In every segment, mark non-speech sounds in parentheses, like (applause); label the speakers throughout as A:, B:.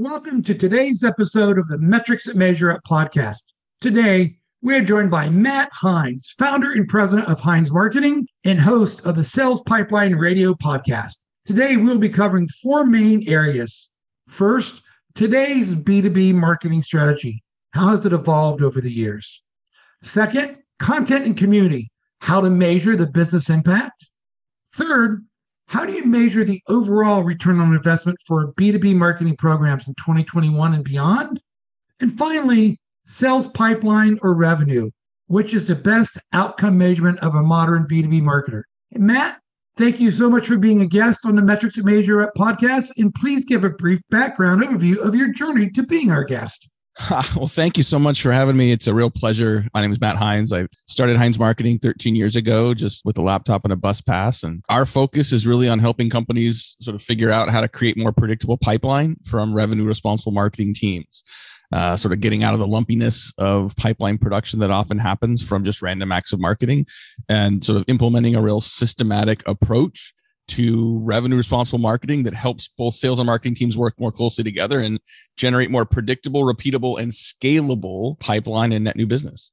A: Welcome to today's episode of the Metrics That Measure Up podcast. Today, we are joined by Matt Heinz, founder and president of Heinz Marketing and host of the Sales Pipeline Radio podcast. Today, we'll be covering four main areas. First, today's B2B marketing strategy. How has it evolved over the years? Second, content and community. How to measure the business impact. Third, how do you measure the overall return on investment for B2B marketing programs in 2021 and beyond? And finally, sales pipeline or revenue, which is the best outcome measurement of a modern B2B marketer. And Matt, thank you so much for being a guest on the Metrics Measure Up podcast. And please give a brief background overview of your journey to being our guest. (laughs)
B: Well, thank you so much for having me. It's a real pleasure. My name is Matt Heinz. I started Heinz Marketing 13 years ago, just with a laptop and a bus pass. And our focus is really on helping companies sort of figure out how to create more predictable pipeline from revenue responsible marketing teams. Uh, sort of getting out of the lumpiness of pipeline production that often happens from just random acts of marketing and sort of implementing a real systematic approach to revenue responsible marketing that helps both sales and marketing teams work more closely together and generate more predictable, repeatable, and scalable pipeline and net new business.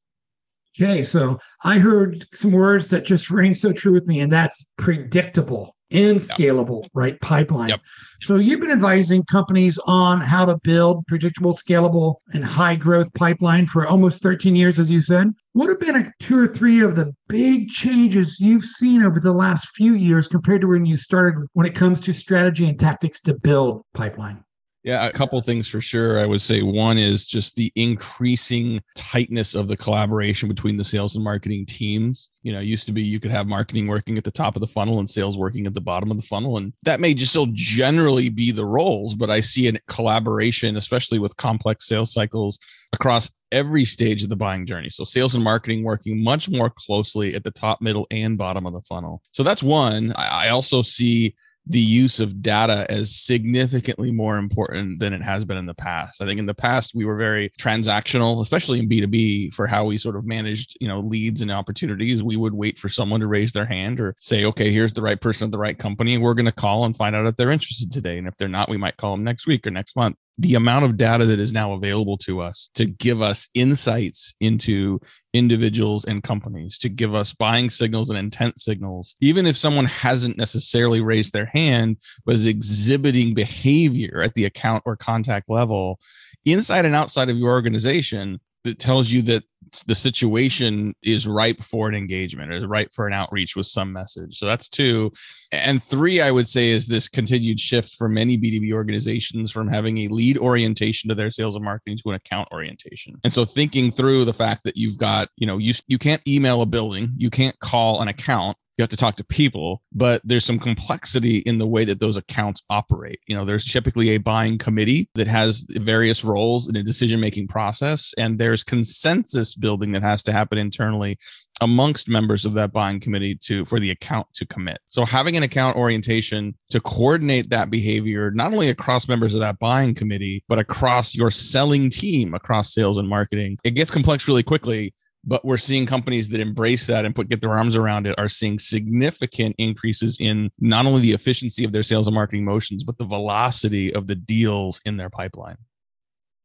A: Okay, so I heard some words that just rang so true with me, and that's predictable and scalable, yep. right? Pipeline. Yep. So you've been advising companies on how to build predictable, scalable, and high growth pipeline for almost 13 years, as you said. What have been a, two or three of the big changes you've seen over the last few years compared to when you started when it comes to strategy and tactics to build pipeline?
B: Yeah, a couple things for sure. I would say one is just the increasing tightness of the collaboration between the sales and marketing teams. You know, used to be you could have marketing working at the top of the funnel and sales working at the bottom of the funnel. And that may just still generally be the roles, but I see a collaboration, especially with complex sales cycles across every stage of the buying journey. So sales and marketing working much more closely at the top, middle, and bottom of the funnel. So that's one. I also see the use of data as significantly more important than it has been in the past. I think in the past we were very transactional, especially in B2B for how we sort of managed, you know, leads and opportunities. We would wait for someone to raise their hand or say, okay, here's the right person at the right company. We're going to call and find out if they're interested today. And if they're not, we might call them next week or next month the amount of data that is now available to us to give us insights into individuals and companies, to give us buying signals and intent signals, even if someone hasn't necessarily raised their hand, but is exhibiting behavior at the account or contact level inside and outside of your organization that tells you that the situation is ripe for an engagement is ripe for an outreach with some message. So that's two. And three, I would say, is this continued shift for many B2B organizations from having a lead orientation to their sales and marketing to an account orientation. And so thinking through the fact that you've got, you know, you, you can't email a building, you can't call an account, you have to talk to people but there's some complexity in the way that those accounts operate. You know there's typically a buying committee that has various roles in a decision making process and there's consensus building that has to happen internally amongst members of that buying committee to for the account to commit. So having an account orientation to coordinate that behavior not only across members of that buying committee but across your selling team across sales and marketing it gets complex really quickly but we're seeing companies that embrace that and put get their arms around it are seeing significant increases in not only the efficiency of their sales and marketing motions but the velocity of the deals in their pipeline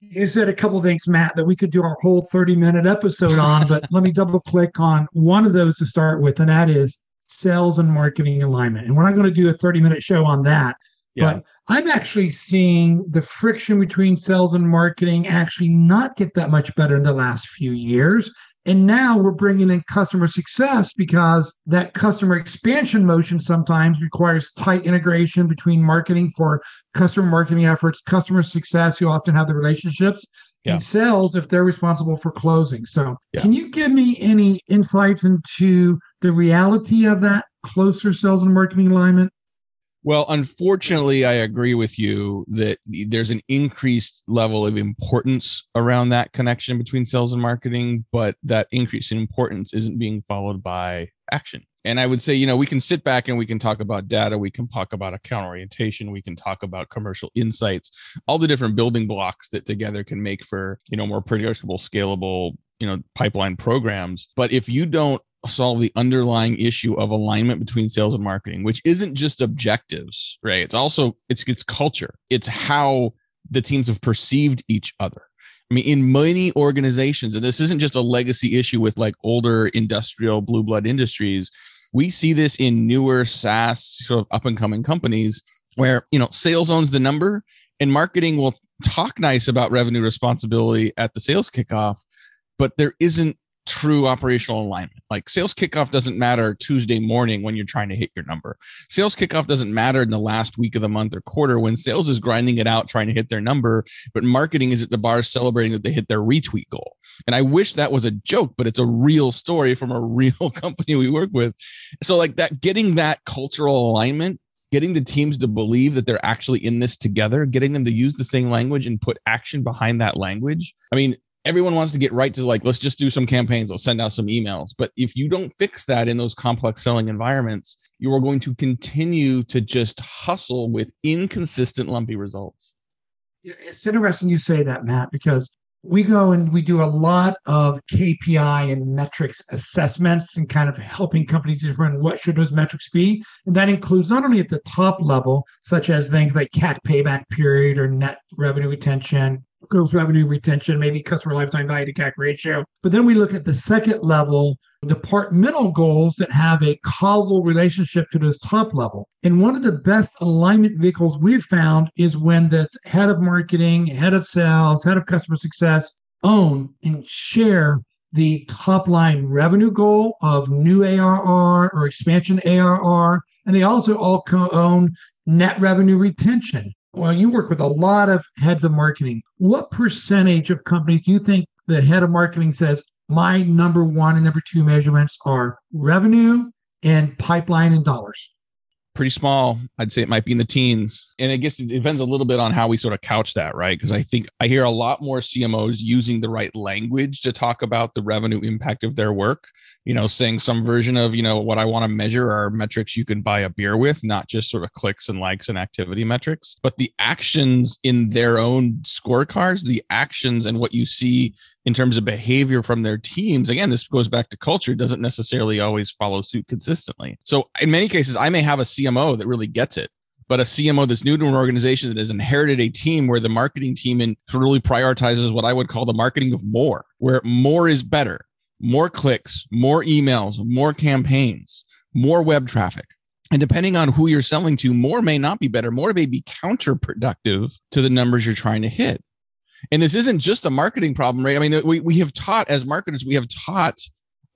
A: you said a couple things matt that we could do our whole 30 minute episode on but let me double click on one of those to start with and that is sales and marketing alignment and we're not going to do a 30 minute show on that yeah. But I'm actually seeing the friction between sales and marketing actually not get that much better in the last few years. And now we're bringing in customer success because that customer expansion motion sometimes requires tight integration between marketing for customer marketing efforts, customer success, you often have the relationships, yeah. and sales if they're responsible for closing. So, yeah. can you give me any insights into the reality of that closer sales and marketing alignment?
B: Well, unfortunately, I agree with you that there's an increased level of importance around that connection between sales and marketing, but that increase in importance isn't being followed by action. And I would say, you know, we can sit back and we can talk about data, we can talk about account orientation, we can talk about commercial insights, all the different building blocks that together can make for, you know, more predictable, scalable, you know, pipeline programs. But if you don't solve the underlying issue of alignment between sales and marketing, which isn't just objectives, right? It's also it's it's culture. It's how the teams have perceived each other. I mean, in many organizations, and this isn't just a legacy issue with like older industrial blue blood industries, we see this in newer SaaS sort of up and coming companies where, you know, sales owns the number and marketing will talk nice about revenue responsibility at the sales kickoff, but there isn't true operational alignment. Like sales kickoff doesn't matter Tuesday morning when you're trying to hit your number. Sales kickoff doesn't matter in the last week of the month or quarter when sales is grinding it out trying to hit their number, but marketing is at the bar celebrating that they hit their retweet goal. And I wish that was a joke, but it's a real story from a (laughs) real company we work with. So like that getting that cultural alignment getting the teams to believe that they're actually in this together, getting them to use the same language and put action behind that language. I mean, everyone wants to get right to like let's just do some campaigns let's send out some emails. But if you don't fix that in those complex selling environments you are going to continue to just hustle with inconsistent lumpy results.
A: It's interesting you say that matt because we go and we do a lot of kpi and metrics assessments and kind of helping companies determine what should those metrics be. And that includes not only at the top level such as things like CAC payback period or net revenue retention gross revenue retention, maybe customer lifetime value to CAC ratio. But then we look at the second level departmental goals that have a causal relationship to this top level. And one of the best alignment vehicles we've found is when the head of marketing, head of sales, head of customer success own and share the top line revenue goal of new ARR or expansion ARR. And they also all co- own net revenue retention well, you work with a lot of heads of marketing. What percentage of companies do you think the head of marketing says my number one and number two measurements are revenue and pipeline and dollars?
B: Pretty small. I'd say it might be in the teens. And I guess it depends a little bit on how we sort of couch that, right? Because I think I hear a lot more CMOs using the right language to talk about the revenue impact of their work, you know, saying some version of, you know, what I want to measure are metrics you can buy a beer with, not just sort of clicks and likes and activity metrics, but the actions in their own scorecards, the actions and what you see in terms of behavior from their teams again this goes back to culture doesn't necessarily always follow suit consistently so in many cases i may have a cmo that really gets it but a cmo that's new to an organization that has inherited a team where the marketing team and really prioritizes what i would call the marketing of more where more is better more clicks more emails more campaigns more web traffic and depending on who you're selling to, more may not be better. More may be counterproductive to the numbers you're trying to hit. And this isn't just a marketing problem, right? I mean, we, we have taught as marketers, we have taught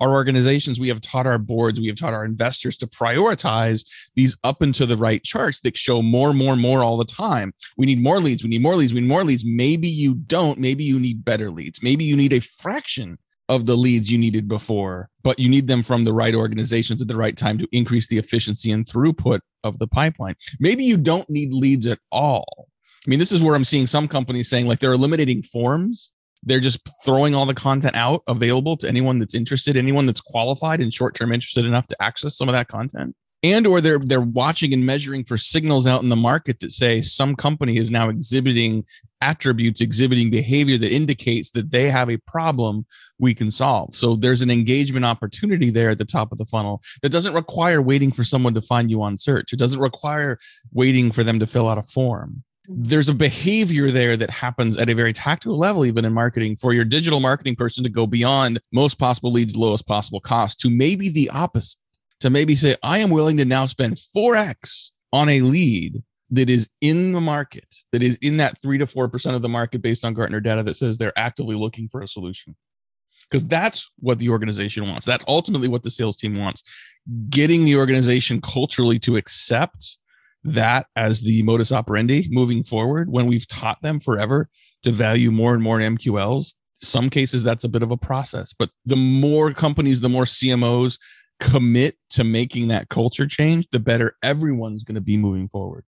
B: our organizations, we have taught our boards, we have taught our investors to prioritize these up and to the right charts that show more, more, more all the time. We need more leads, we need more leads, we need more leads. Maybe you don't, maybe you need better leads. Maybe you need a fraction of the leads you needed before, but you need them from the right organizations at the right time to increase the efficiency and throughput of the pipeline. Maybe you don't need leads at all I mean, this is where I'm seeing some companies saying like they're eliminating forms. They're just throwing all the content out available to anyone that's interested, anyone that's qualified and short-term interested enough to access some of that content. And or they're they're watching and measuring for signals out in the market that say some company is now exhibiting attributes, exhibiting behavior that indicates that they have a problem we can solve. So there's an engagement opportunity there at the top of the funnel that doesn't require waiting for someone to find you on search. It doesn't require waiting for them to fill out a form Mm-hmm. there's a behavior there that happens at a very tactical level, even in marketing, for your digital marketing person to go beyond most possible leads, lowest possible cost to maybe the opposite, to maybe say, I am willing to now spend 4x on a lead that is in the market, that is in that three to 4% of the market based on Gartner data that says they're actively looking for a solution. Because that's what the organization wants. That's ultimately what the sales team wants. Getting the organization culturally to accept that as the modus operandi moving forward when we've taught them forever to value more and more MQLs. Some cases that's a bit of a process, but the more companies, the more CMOs commit to making that culture change, the better everyone's going to be moving forward.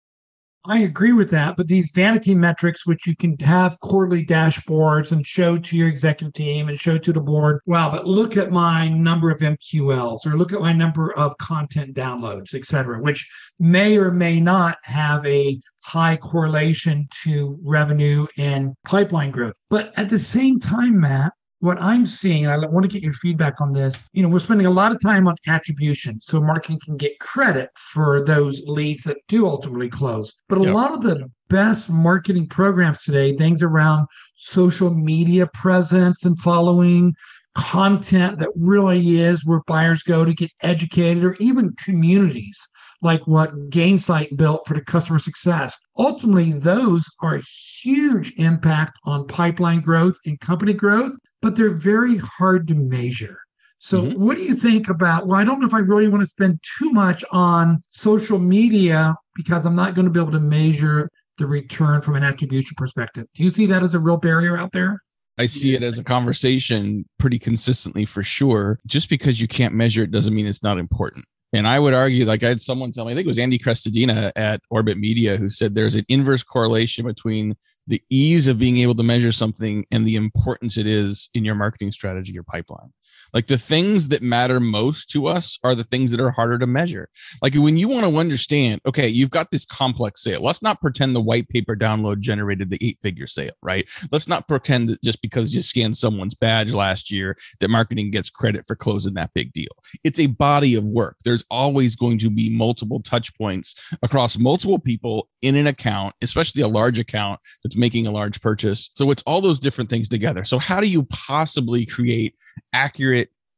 A: I agree with that. But these vanity metrics, which you can have quarterly dashboards and show to your executive team and show to the board, wow, but look at my number of MQLs or look at my number of content downloads, et cetera, which may or may not have a high correlation to revenue and pipeline growth. But at the same time, Matt, what I'm seeing, and I want to get your feedback on this. You know, we're spending a lot of time on attribution, so marketing can get credit for those leads that do ultimately close. But a yep. lot of the best marketing programs today, things around social media presence and following, content that really is where buyers go to get educated, or even communities like what Gainsight built for the customer success. Ultimately, those are a huge impact on pipeline growth and company growth but they're very hard to measure. So, mm-hmm. what do you think about? Well, I don't know if I really want to spend too much on social media because I'm not going to be able to measure the return from an attribution perspective. Do you see that as a real barrier out there?
B: I see it as a conversation pretty consistently for sure. Just because you can't measure it doesn't mean it's not important. And I would argue, like I had someone tell me, I think it was Andy Crestodina at Orbit Media who said there's an inverse correlation between the ease of being able to measure something and the importance it is in your marketing strategy your pipeline. Like the things that matter most to us are the things that are harder to measure. Like when you want to understand, okay, you've got this complex sale. Let's not pretend the white paper download generated the eight figure sale, right? Let's not pretend that just because you scanned someone's badge last year that marketing gets credit for closing that big deal. It's a body of work. There's always going to be multiple touch points across multiple people in an account, especially a large account that's making a large purchase. So it's all those different things together. So how do you possibly create accurate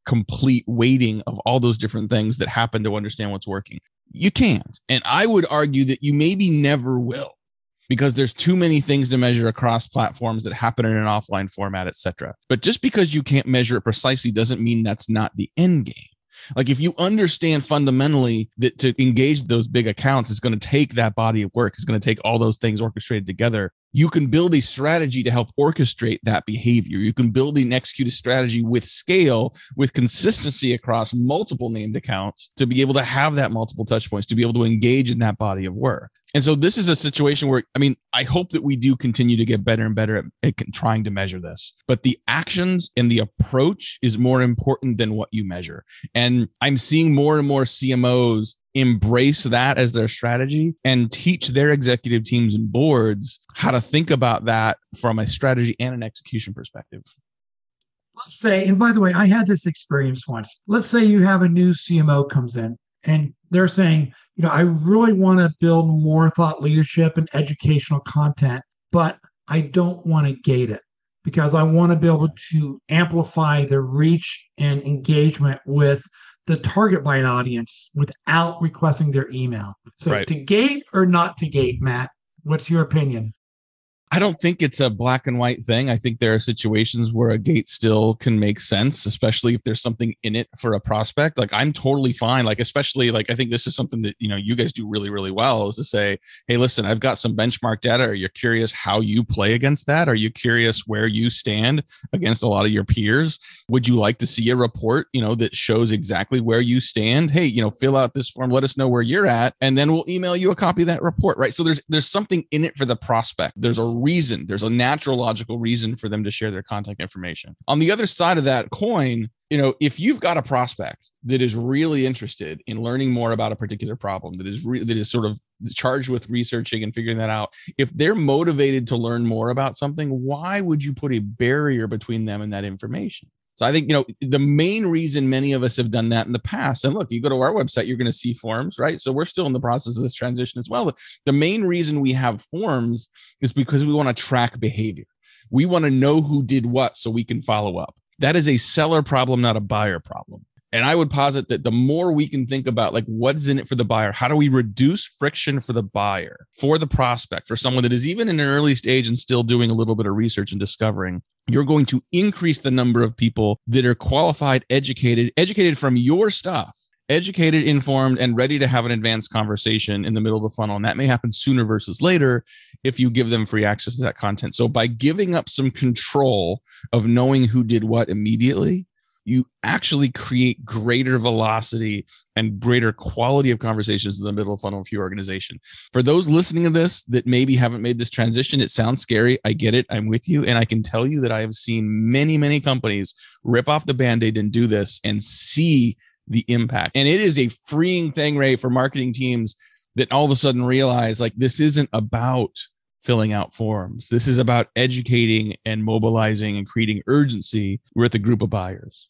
B: complete weighting of all those different things that happen to understand what's working. You can't. And I would argue that you maybe never will because there's too many things to measure across platforms that happen in an offline format, etc. But just because you can't measure it precisely doesn't mean that's not the end game. Like if you understand fundamentally that to engage those big accounts is going to take that body of work, it's going to take all those things orchestrated together. You can build a strategy to help orchestrate that behavior. You can build and execute a strategy with scale, with consistency across multiple named accounts to be able to have that multiple touch points, to be able to engage in that body of work. And so this is a situation where, I mean, I hope that we do continue to get better and better at, at, trying to measure this, but the actions and the approach is more important than what you measure. And I'm seeing more and more CMOs embrace that as their strategy and teach their executive teams and boards how to think about that from a strategy and an execution perspective.
A: Let's say, and by the way, I had this experience once. Let's say you have a new CMO comes in and they're saying, you know, I really want to build more thought leadership and educational content, but I don't want to gate it because I want to be able to amplify the reach and engagement with the target buying audience without requesting their email. So right. to gate or not to gate, Matt, what's your opinion?
B: I don't think it's a black and white thing. I think there are situations where a gate still can make sense, especially if there's something in it for a prospect. Like I'm totally fine. Like, especially like I think this is something that you know you guys do really, really well is to say, hey, listen, I've got some benchmark data. Are you curious how you play against that? Are you curious where you stand against a lot of your peers? Would you like to see a report, you know, that shows exactly where you stand? Hey, you know, fill out this form, let us know where you're at, and then we'll email you a copy of that report, right? So there's there's something in it for the prospect. There's a reason, there's a natural, logical reason for them to share their contact information. On the other side of that coin, you know, if you've got a prospect that is really interested in learning more about a particular problem, that is re- that is sort of charged with researching and figuring that out, if they're motivated to learn more about something, why would you put a barrier between them and that information? So I think, you know, the main reason many of us have done that in the past, and look, you go to our website, you're going to see forms, right? So we're still in the process of this transition as well. The main reason we have forms is because we want to track behavior. We want to know who did what so we can follow up. That is a seller problem, not a buyer problem. And I would posit that the more we can think about like what's in it for the buyer, how do we reduce friction for the buyer, for the prospect, for someone that is even in an early stage and still doing a little bit of research and discovering, you're going to increase the number of people that are qualified, educated, educated from your stuff educated, informed, and ready to have an advanced conversation in the middle of the funnel. And that may happen sooner versus later if you give them free access to that content. So by giving up some control of knowing who did what immediately, you actually create greater velocity and greater quality of conversations in the middle of funnel of your organization. For those listening to this that maybe haven't made this transition, it sounds scary. I get it. I'm with you. And I can tell you that I have seen many, many companies rip off the band aid and do this and see the impact. And it is a freeing thing, Ray, for marketing teams that all of a sudden realize like this isn't about filling out forms. This is about educating and mobilizing and creating urgency with a group of buyers.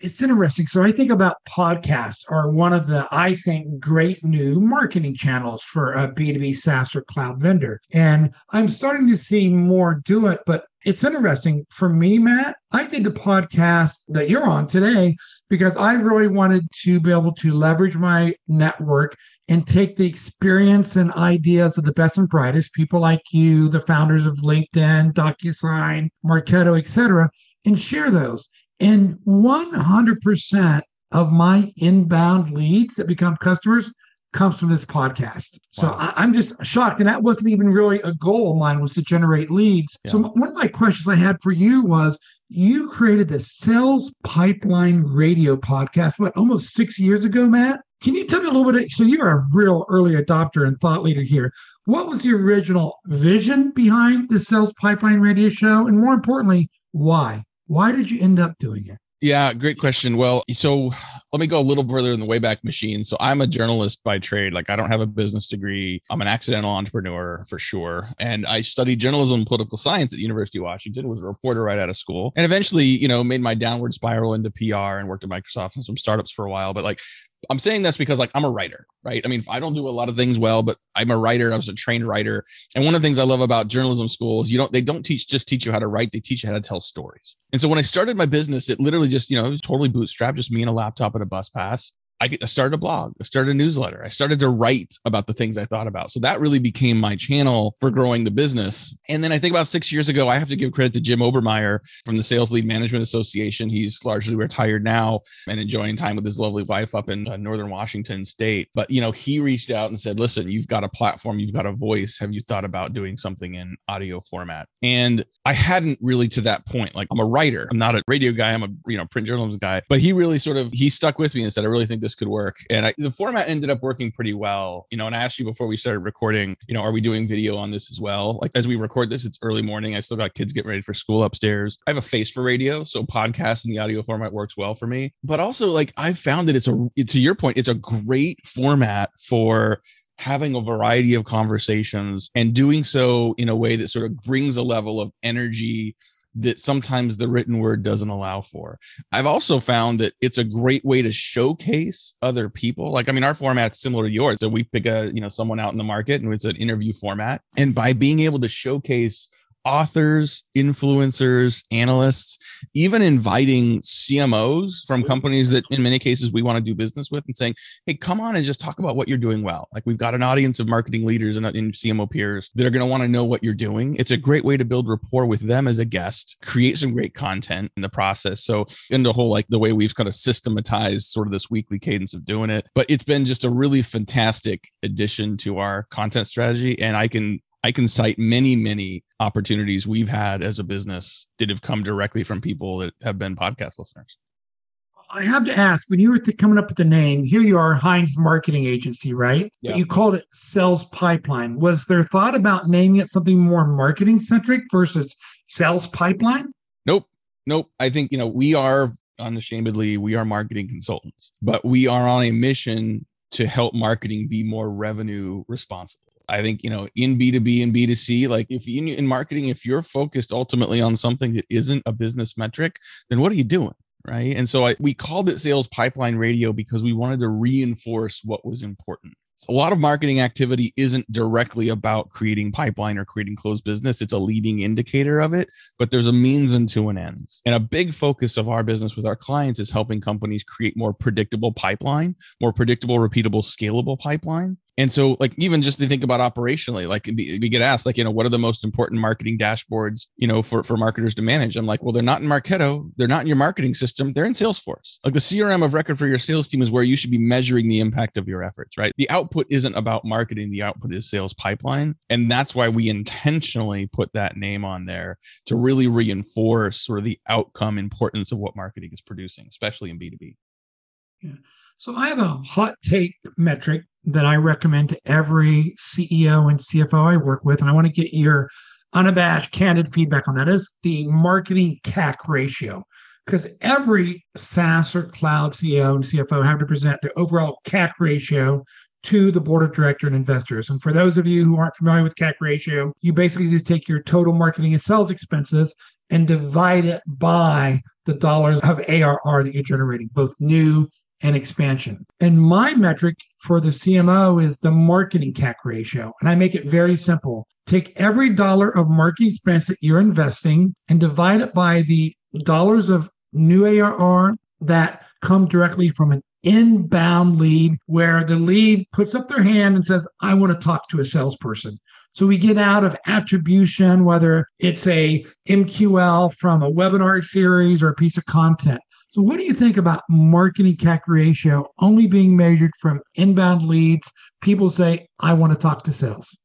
A: It's interesting. So I think about podcasts are one of the, I think, great new marketing channels for a B2B SaaS or cloud vendor. And I'm starting to see more do it, but it's interesting for me, Matt. I did the podcast that you're on today because I really wanted to be able to leverage my network and take the experience and ideas of the best and brightest people like you, the founders of LinkedIn, DocuSign, Marketo, etc., and share those. And 100% of my inbound leads that become customers comes from this podcast. So wow. I, am just shocked. And that wasn't even really a goal of mine was to generate leads. Yeah. So one of my questions I had for you was you created the sales pipeline radio podcast, what, almost six years ago, Matt? Can you tell me a little bit? Of, so you're a real early adopter and thought leader here. What was the original vision behind the sales pipeline radio show? And more importantly, why? Why did you end up doing it?
B: Yeah, great question. Well, so let me go a little further in the Wayback Machine. So I'm a journalist by trade. Like I don't have a business degree. I'm an accidental entrepreneur for sure. And I studied journalism and political science at University of Washington, was a reporter right out of school. And eventually, you know, made my downward spiral into PR and worked at Microsoft and some startups for a while. But like I'm saying this because like I'm a writer, right? I mean, I don't do a lot of things well, but I'm a writer. I was a trained writer. And one of the things I love about journalism schools, you don't they don't teach just teach you how to write, they teach you how to tell stories. And so when I started my business, it literally just, you know, it was totally bootstrapped, just me and a laptop and a bus pass. I started a blog, I started a newsletter. I started to write about the things I thought about. So that really became my channel for growing the business. And then I think about six years ago, I have to give credit to Jim Obermayer from the Sales Lead Management Association. He's largely retired now and enjoying time with his lovely wife up in uh, Northern Washington State. But, you know, he reached out and said, listen, you've got a platform, you've got a voice. Have you thought about doing something in audio format? And I hadn't really to that point. Like I'm a writer, I'm not a radio guy, I'm a, you know, print journalism guy. But he really sort of, he stuck with me and said, I really think this this could work. And I, the format ended up working pretty well. You know, and I asked you before we started recording, you know, are we doing video on this as well? Like as we record this, it's early morning. I still got kids getting ready for school upstairs. I have a face for radio, so podcast in the audio format works well for me. But also, like I've found that it's a to your point, it's a great format for having a variety of conversations and doing so in a way that sort of brings a level of energy that sometimes the written word doesn't allow for. I've also found that it's a great way to showcase other people. Like, I mean, our format's similar to yours. So we pick a, you know, someone out in the market and it's an interview format. And by being able to showcase authors, influencers, analysts, even inviting CMOs from companies that in many cases we want to do business with and saying, hey, come on and just talk about what you're doing well. Like we've got an audience of marketing leaders and, uh, and CMO peers that are going to want to know what you're doing. It's a great way to build rapport with them as a guest, create some great content in the process. So, in the whole like the way we've kind of systematized sort of this weekly cadence of doing it, but it's been just a really fantastic addition to our content strategy. And I can I can cite many, many opportunities we've had as a business that have come directly from people that have been podcast listeners.
A: I have to ask when you were th- coming up with the name, here you are, Heinz Marketing Agency, right? Yeah. But you called it Sales Pipeline. Was there thought about naming it something more marketing centric versus Sales Pipeline?
B: Nope. Nope. I think, you know, we are unashamedly, we are marketing consultants, but we are on a mission to help marketing be more revenue responsible. I think, you know, in B2B and B2C, like if you in marketing, if you're focused ultimately on something that isn't a business metric, then what are you doing? Right. And so I, we called it sales pipeline radio because we wanted to reinforce what was important a lot of marketing activity isn't directly about creating pipeline or creating closed business. It's a leading indicator of it, but there's a means unto an end. And a big focus of our business with our clients is helping companies create more predictable pipeline, more predictable, repeatable, scalable pipeline. And so, like, even just to think about operationally, like we get asked, like, you know, what are the most important marketing dashboards, you know, for, for marketers to manage? I'm like, well, they're not in Marketo. They're not in your marketing system. They're in Salesforce. Like the CRM of record for your sales team is where you should be measuring the impact of your efforts, right? The output isn't about marketing. The output is sales pipeline. And that's why we intentionally put that name on there to really reinforce sort of the outcome importance of what marketing is producing, especially in B2B.
A: Yeah. So I have a hot take metric that I recommend to every CEO and CFO I work with, and I want to get your unabashed, candid feedback on that. Is the marketing CAC ratio because every SaaS or cloud CEO and CFO have to present their overall CAC ratio to the board of director and investors. And for those of you who aren't familiar with CAC ratio, you basically just take your total marketing and sales expenses and divide it by the dollars of ARR that you're generating, both new and expansion. And my metric for the CMO is the marketing CAC ratio. And I make it very simple. Take every dollar of marketing expense that you're investing and divide it by the dollars of new ARR that come directly from an inbound lead where the lead puts up their hand and says, I want to talk to a salesperson. So we get out of attribution, whether it's a MQL from a webinar series or a piece of content. So, what do you think about marketing CAC ratio only being measured from inbound leads? People say, I want to talk to sales.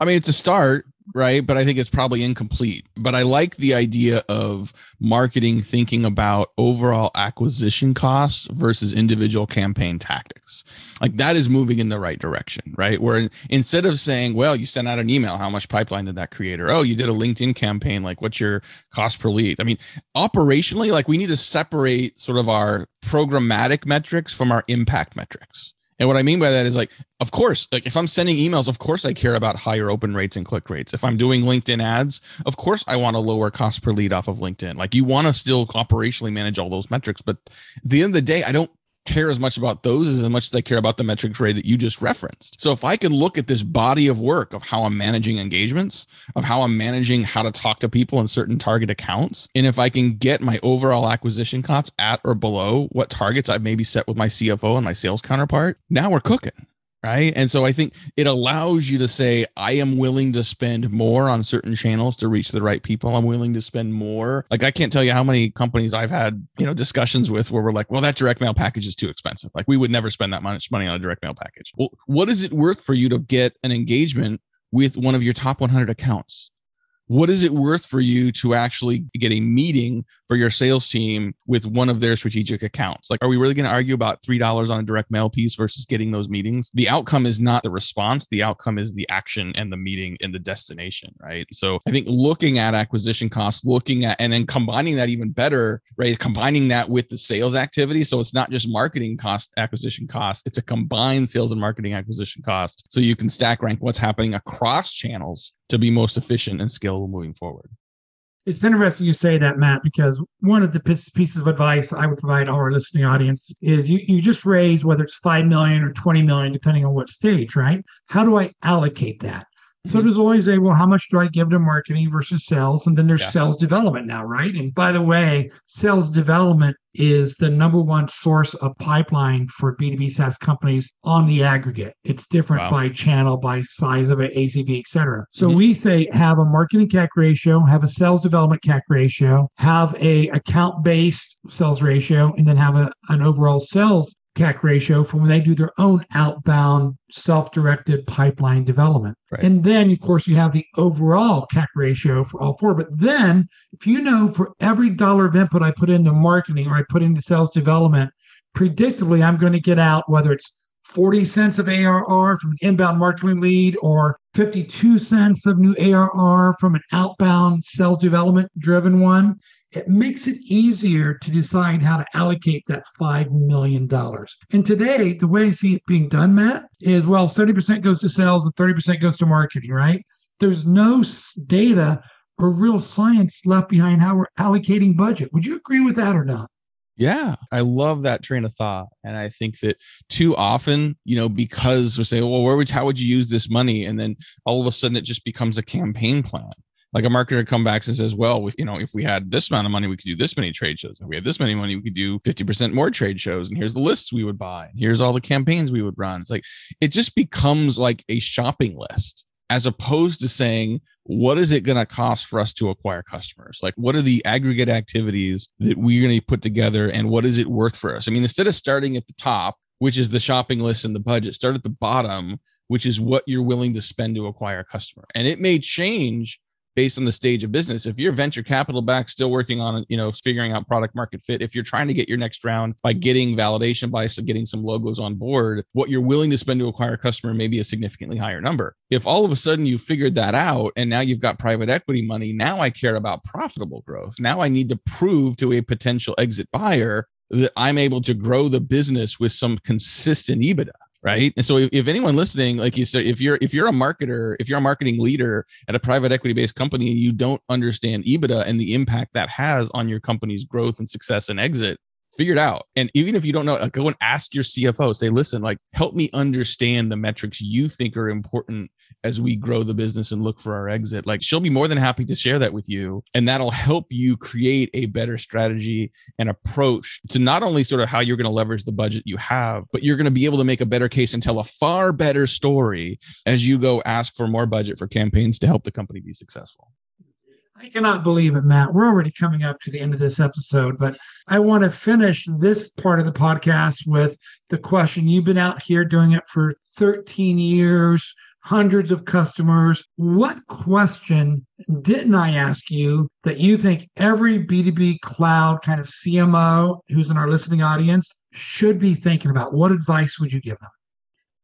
B: I mean, it's a start, right? But I think it's probably incomplete. But I like the idea of marketing thinking about overall acquisition costs versus individual campaign tactics. Like that is moving in the right direction, right? Where instead of saying, well, you sent out an email, how much pipeline did that create? Or, oh, you did a LinkedIn campaign, like what's your cost per lead? I mean, operationally, like we need to separate sort of our programmatic metrics from our impact metrics. And what I mean by that is like, of course, like if I'm sending emails, of course I care about higher open rates and click rates. If I'm doing LinkedIn ads, of course I want to lower cost per lead off of LinkedIn. Like you want to still operationally manage all those metrics, but at the end of the day, I don't care as much about those as much as I care about the metrics Ray that you just referenced. So if I can look at this body of work of how I'm managing engagements, of how I'm managing how to talk to people in certain target accounts, and if I can get my overall acquisition costs at or below what targets I've maybe set with my CFO and my sales counterpart, now we're cooking right? And so i think it allows you to say i am willing to spend more on certain channels to reach the right people. I'm willing to spend more. Like i can't tell you how many companies i've had you know discussions with where we're like well that direct mail package is too expensive. Like we would never spend that much money on a direct mail package. Well what is it worth for you to get an engagement with one of your top 100 accounts what is it worth for you to actually get a meeting for your sales team with one of their strategic accounts? Like, are we really going to argue about $3 on a direct mail piece versus getting those meetings? The outcome is not the response. The outcome is the action and the meeting and the destination, right? So I think looking at acquisition costs, looking at, and then combining that even better, right? Combining that with the sales activity. So it's not just marketing cost, acquisition cost, it's a combined sales and marketing acquisition cost. So you can stack rank what's happening across channels to be most efficient and scalable moving forward.
A: It's interesting you say that, Matt, because one of the pieces of advice I would provide our listening audience is you, you just raise whether it's 5 million or 20 million, depending on what stage, right? How do I allocate that? So mm-hmm. there's always a well, how much do I give to marketing versus sales? And then there's yeah. sales development now, right? And by the way, sales development is the number one source of pipeline for B2B SaaS companies on the aggregate. It's different wow. by channel, by size of it, ACV, et cetera. So mm-hmm. we say have a marketing CAC ratio, have a sales development CAC ratio, have a account based sales ratio, and then have a, an overall sales CAC ratio for when they do their own outbound self-directed pipeline development. Right. And then, of course, you have the overall CAC ratio for all four. But then, if you know for every dollar of input I put into marketing or I put into sales development, predictably, I'm going to get out whether it's 40 cents of ARR from an inbound marketing lead or 52 cents of new ARR from an outbound sales development driven one it makes it easier to decide how to allocate that $5 million. And today, the way I see it being done, Matt, is well, 70% goes to sales and 30% goes to marketing, right? There's no data or real science left behind how we're allocating budget. Would you agree with that or not?
B: Yeah, I love that train of thought. And I think that too often, you know, because we're saying, well, where would, how would you use this money? And then all of a sudden it just becomes a campaign plan Like a marketer come back and says, well, if, you know, if we had this amount of money, we could do this many trade shows. If we had this many money, we could do 50% more trade shows. And here's the lists we would buy. And Here's all the campaigns we would run. It's like, it just becomes like a shopping list as opposed to saying, what is it going to cost for us to acquire customers? Like, what are the aggregate activities that we're going to put together and what is it worth for us? I mean, instead of starting at the top, which is the shopping list and the budget, start at the bottom, which is what you're willing to spend to acquire a customer. And it may change based on the stage of business. If you're venture capital back, still working on, you know, figuring out product market fit, if you're trying to get your next round by mm-hmm. getting validation, by getting some logos on board, what you're willing to spend to acquire a customer may be a significantly higher number. If all of a sudden you figured that out and now you've got private equity money, now I care about profitable growth. Now I need to prove to a potential exit buyer that I'm able to grow the business with some consistent EBITDA right and so if, if, anyone listening like you said if you're if you're a marketer if you're a marketing leader at a private equity based company and you don't understand ebitda and the impact that has on your company's growth and success and exit figure it out. And even if you don't know, like, go and ask your CFO, say, listen, like, help me understand the metrics you think are important as we grow the business and look for our exit. Like, she'll be more than happy to share that with you. And that'll help you create a better strategy and approach to not only sort of how you're going to leverage the budget you have, but you're going to be able to make a better case and tell a far better story as you go ask for more budget for campaigns to help the company be successful.
A: I cannot believe it, Matt. We're already coming up to the end of this episode, but I want to finish this part of the podcast with the question. You've been out here doing it for 13 years, hundreds of customers. What question didn't I ask you that you think every B2B cloud kind of CMO who's in our listening audience should be thinking about? What advice would you give them?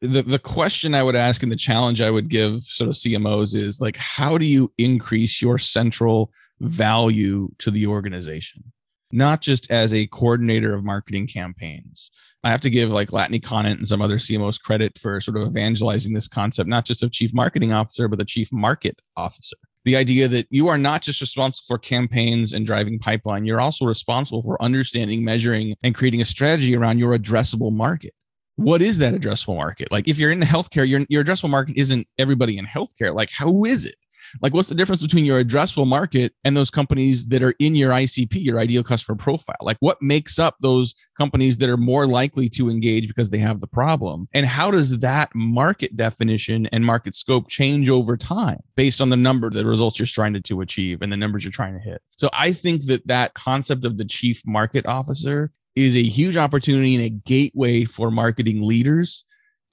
B: the the question I would ask and the challenge I would give sort of CMOs is like how do you increase your central value to the organization? Not just as a coordinator of marketing campaigns. I have to give like Latane Conant and some other CMOs credit for sort of evangelizing this concept, not just of chief marketing officer, but the chief market officer. The idea that you are not just responsible for campaigns and driving pipeline, you're also responsible for understanding, measuring, and creating a strategy around your addressable market what is that addressable market? Like if you're in the healthcare, your, your addressable market isn't everybody in healthcare. Like how is it? Like what's the difference between your addressable market and those companies that are in your ICP, your ideal customer profile? Like what makes up those companies that are more likely to engage because they have the problem? And how does that market definition and market scope change over time based on the number, the results you're trying to, to achieve and the numbers you're trying to hit? So I think that that concept of the chief market officer is a huge opportunity and a gateway for marketing leaders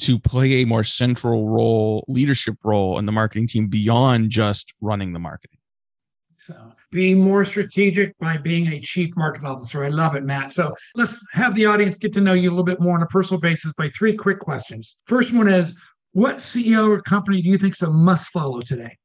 B: to play a more central role, leadership role in the marketing team beyond just running the marketing.
A: So being more strategic by being a chief market officer. I love it, Matt. So let's have the audience get to know you a little bit more on a personal basis by three quick questions. First one is what CEO or company do you think is a must follow today?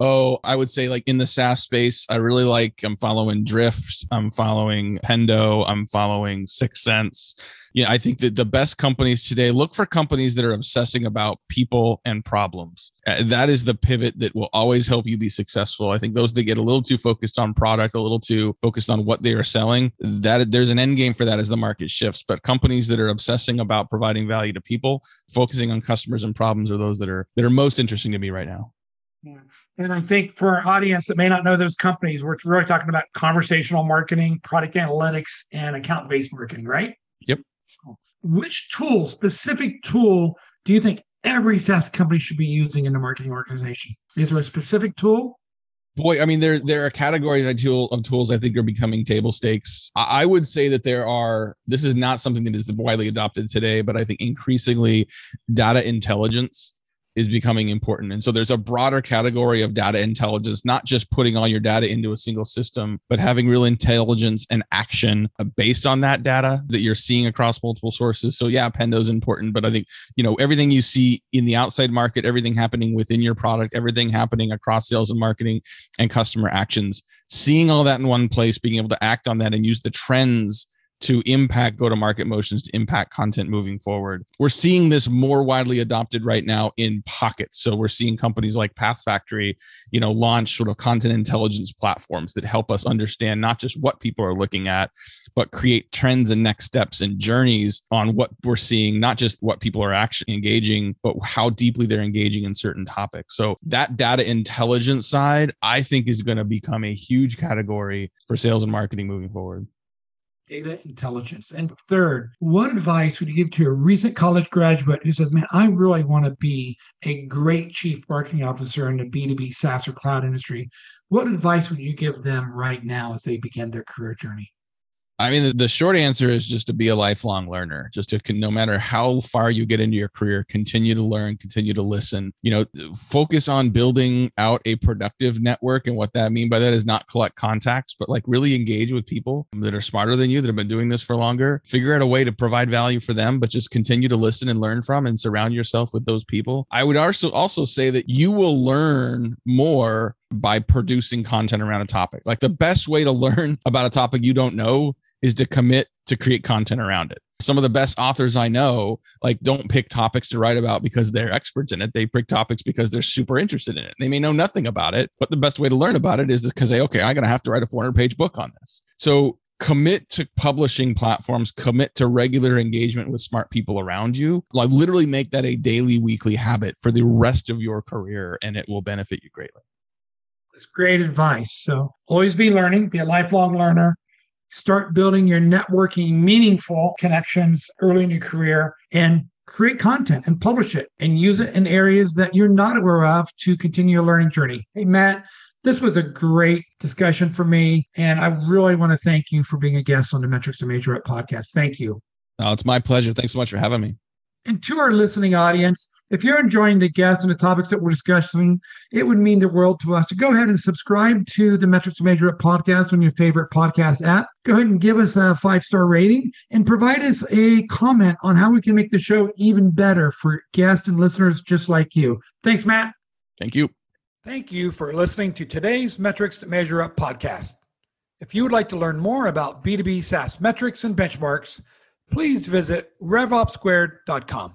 B: Oh, I would say like in the SaaS space, I really like I'm following Drift, I'm following Pendo, I'm following 6sense. Yeah, I think that the best companies today look for companies that are obsessing about people and problems. That is the pivot that will always help you be successful. I think those that get a little too focused on product, a little too focused on what they are selling, that there's an end game for that as the market shifts. But companies that are obsessing about providing value to people, focusing on customers and problems are those that are that are most interesting to me right now.
A: Yeah. And I think for our audience that may not know those companies, we're really talking about conversational marketing, product analytics, and account based marketing, right?
B: Yep.
A: Which tool, specific tool, do you think every SaaS company should be using in the marketing organization? Is there a specific tool?
B: Boy, I mean, there there are categories of, tool, of tools I think are becoming table stakes. I would say that there are. This is not something that is widely adopted today, but I think increasingly, data intelligence is becoming important. And so there's a broader category of data intelligence, not just putting all your data into a single system, but having real intelligence and action uh, based on that data that you're seeing across multiple sources. So yeah, Pendo is important, but I think, you know, everything you see in the outside market, everything happening within your product, everything happening across sales and marketing and customer actions, seeing all that in one place, being able to act on that and use the trends to impact go to market motions, to impact content moving forward. We're seeing this more widely adopted right now in pockets. So we're seeing companies like Path Factory, you know, launch sort of content intelligence platforms that help us understand not just what people are looking at, but create trends and next steps and journeys on what we're seeing, not just what people are actually engaging, but how deeply they're engaging in certain topics. So that data intelligence side, I think is going to become a huge category for sales and marketing moving forward
A: data intelligence? And third, what advice would you give to a recent college graduate who says, Man, I really want to be a great chief marketing officer in the B2B SaaS or cloud industry? What advice would you give them right now as they begin their career journey?
B: I mean, the, short answer is just to be a lifelong learner. Just to no matter how far you get into your career, continue to learn, continue to listen. You know, focus on building out a productive network, and what that mean by that is not collect contacts, but like really engage with people that are smarter than you that have been doing this for longer. Figure out a way to provide value for them, but just continue to listen and learn from, and surround yourself with those people. I would also also say that you will learn more by producing content around a topic. Like the best way to learn (laughs) about a topic you don't know is to commit to create content around it. Some of the best authors I know, like, don't pick topics to write about because they're experts in it. They pick topics because they're super interested in it. They may know nothing about it, but the best way to learn about it is to say, okay, I'm going to have to write a 400 page book on this. So commit to publishing platforms, commit to regular engagement with smart people around you. Like literally make that a daily, weekly habit for the rest of your career, and it will benefit you greatly.
A: That's great advice. So always be learning, be a lifelong learner. Start building your networking, meaningful connections early in your career and create content and publish it and use it in areas that you're not aware of to continue your learning journey. Hey, Matt, this was a great discussion for me. And I really want to thank you for being a guest on the Metrics to Measure Up podcast. Thank you.
B: Oh, it's my pleasure. Thanks so much for having me.
A: And to our listening audience, if you're enjoying the guests and the topics that we're discussing, it would mean the world to us to go ahead and subscribe to the Metrics to Measure Up podcast on your favorite podcast app. Go ahead and give us a five star rating and provide us a comment on how we can make the show even better for guests and listeners just like you. Thanks, Matt.
B: Thank you.
A: Thank you for listening to today's Metrics to Measure Up podcast. If you would like to learn more about B2B SaaS metrics and benchmarks, please visit revopsquared.com.